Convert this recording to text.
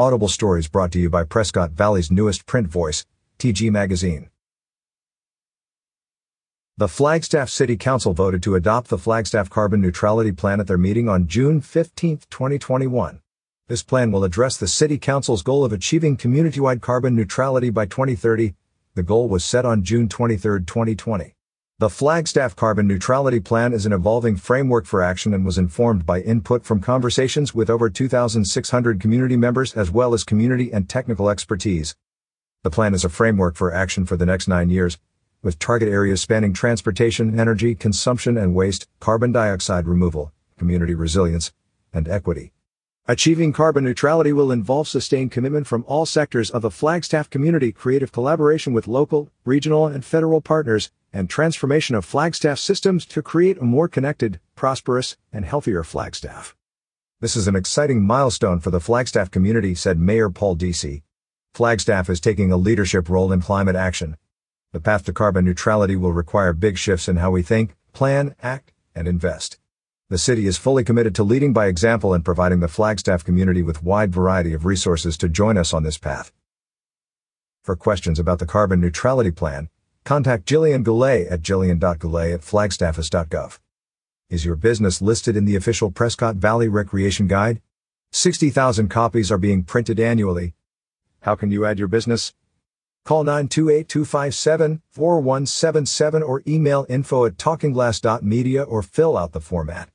Audible Stories brought to you by Prescott Valley's newest print voice, TG Magazine. The Flagstaff City Council voted to adopt the Flagstaff Carbon Neutrality Plan at their meeting on June 15, 2021. This plan will address the City Council's goal of achieving community-wide carbon neutrality by 2030. The goal was set on June 23, 2020. The Flagstaff Carbon Neutrality Plan is an evolving framework for action and was informed by input from conversations with over 2,600 community members as well as community and technical expertise. The plan is a framework for action for the next nine years, with target areas spanning transportation, energy, consumption and waste, carbon dioxide removal, community resilience, and equity. Achieving carbon neutrality will involve sustained commitment from all sectors of the Flagstaff community, creative collaboration with local, regional, and federal partners, and transformation of Flagstaff systems to create a more connected, prosperous, and healthier Flagstaff. This is an exciting milestone for the Flagstaff community, said Mayor Paul Deasy. Flagstaff is taking a leadership role in climate action. The path to carbon neutrality will require big shifts in how we think, plan, act, and invest. The city is fully committed to leading by example and providing the Flagstaff community with wide variety of resources to join us on this path. For questions about the carbon neutrality plan, Contact Jillian Goulet at jillian.goulet at. Is your business listed in the official Prescott Valley Recreation Guide? 60,000 copies are being printed annually. How can you add your business? Call 928-257-4177 or email info at talkingglass.media or fill out the format.